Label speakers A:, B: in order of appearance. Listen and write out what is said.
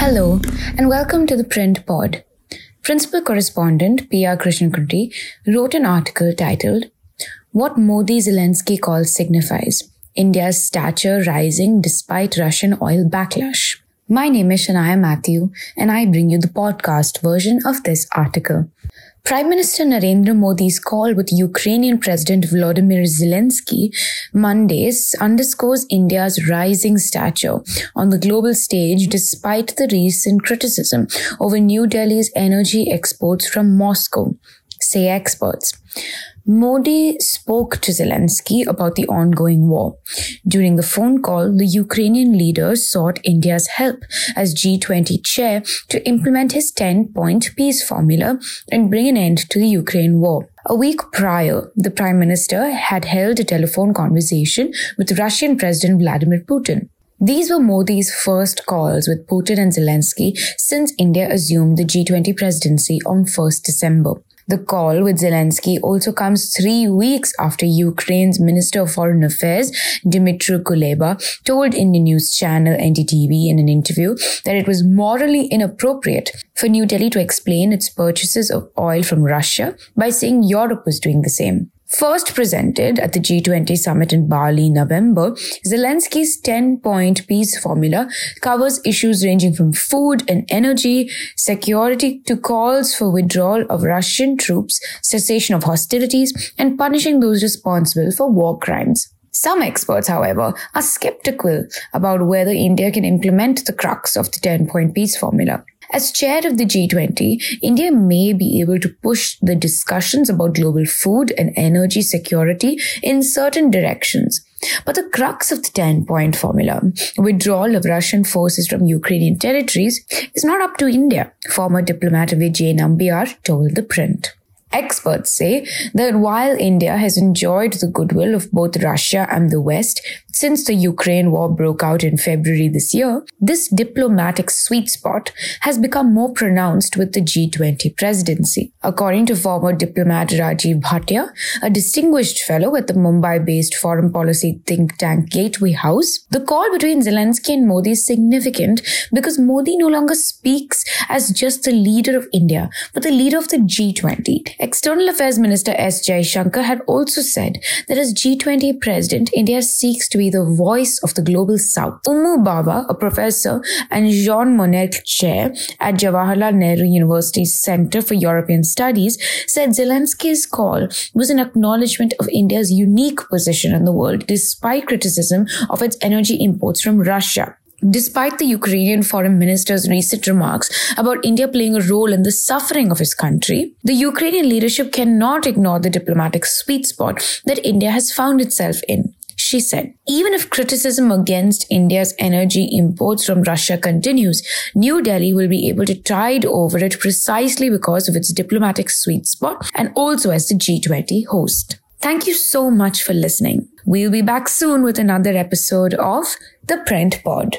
A: Hello, and welcome to the Print Pod. Principal correspondent P.R. Krishnakruti wrote an article titled What Modi Zelensky Calls Signifies India's Stature Rising Despite Russian Oil Backlash. My name is Shania Matthew, and I bring you the podcast version of this article. Prime Minister Narendra Modi's call with Ukrainian President Volodymyr Zelensky Mondays underscores India's rising stature on the global stage despite the recent criticism over New Delhi's energy exports from Moscow, say experts. Modi spoke to Zelensky about the ongoing war. During the phone call, the Ukrainian leader sought India's help as G20 chair to implement his 10 point peace formula and bring an end to the Ukraine war. A week prior, the Prime Minister had held a telephone conversation with Russian President Vladimir Putin. These were Modi's first calls with Putin and Zelensky since India assumed the G20 presidency on 1st December. The call with Zelensky also comes three weeks after Ukraine's Minister of Foreign Affairs, Dmitry Kuleba, told Indian news channel NDTV in an interview that it was morally inappropriate for New Delhi to explain its purchases of oil from Russia by saying Europe was doing the same. First presented at the G20 summit in Bali in November, Zelensky's 10 point peace formula covers issues ranging from food and energy, security to calls for withdrawal of Russian troops, cessation of hostilities, and punishing those responsible for war crimes. Some experts, however, are skeptical about whether India can implement the crux of the 10 point peace formula. As chair of the G20, India may be able to push the discussions about global food and energy security in certain directions. But the crux of the 10 point formula, withdrawal of Russian forces from Ukrainian territories, is not up to India, former diplomat Vijay Nambiar told the print. Experts say that while India has enjoyed the goodwill of both Russia and the West since the Ukraine war broke out in February this year, this diplomatic sweet spot has become more pronounced with the G20 presidency. According to former diplomat Rajiv Bhatia, a distinguished fellow at the Mumbai based foreign policy think tank Gateway House, the call between Zelensky and Modi is significant because Modi no longer speaks as just the leader of India, but the leader of the G20. External Affairs Minister S. Jaishankar had also said that as G20 president, India seeks to the voice of the global south. Ummu Bava, a professor and Jean Monnet chair at Jawaharlal Nehru University's Center for European Studies, said Zelensky's call was an acknowledgement of India's unique position in the world despite criticism of its energy imports from Russia. Despite the Ukrainian foreign minister's recent remarks about India playing a role in the suffering of his country, the Ukrainian leadership cannot ignore the diplomatic sweet spot that India has found itself in. She said, even if criticism against India's energy imports from Russia continues, New Delhi will be able to tide over it precisely because of its diplomatic sweet spot and also as the G20 host. Thank you so much for listening. We'll be back soon with another episode of The Print Pod.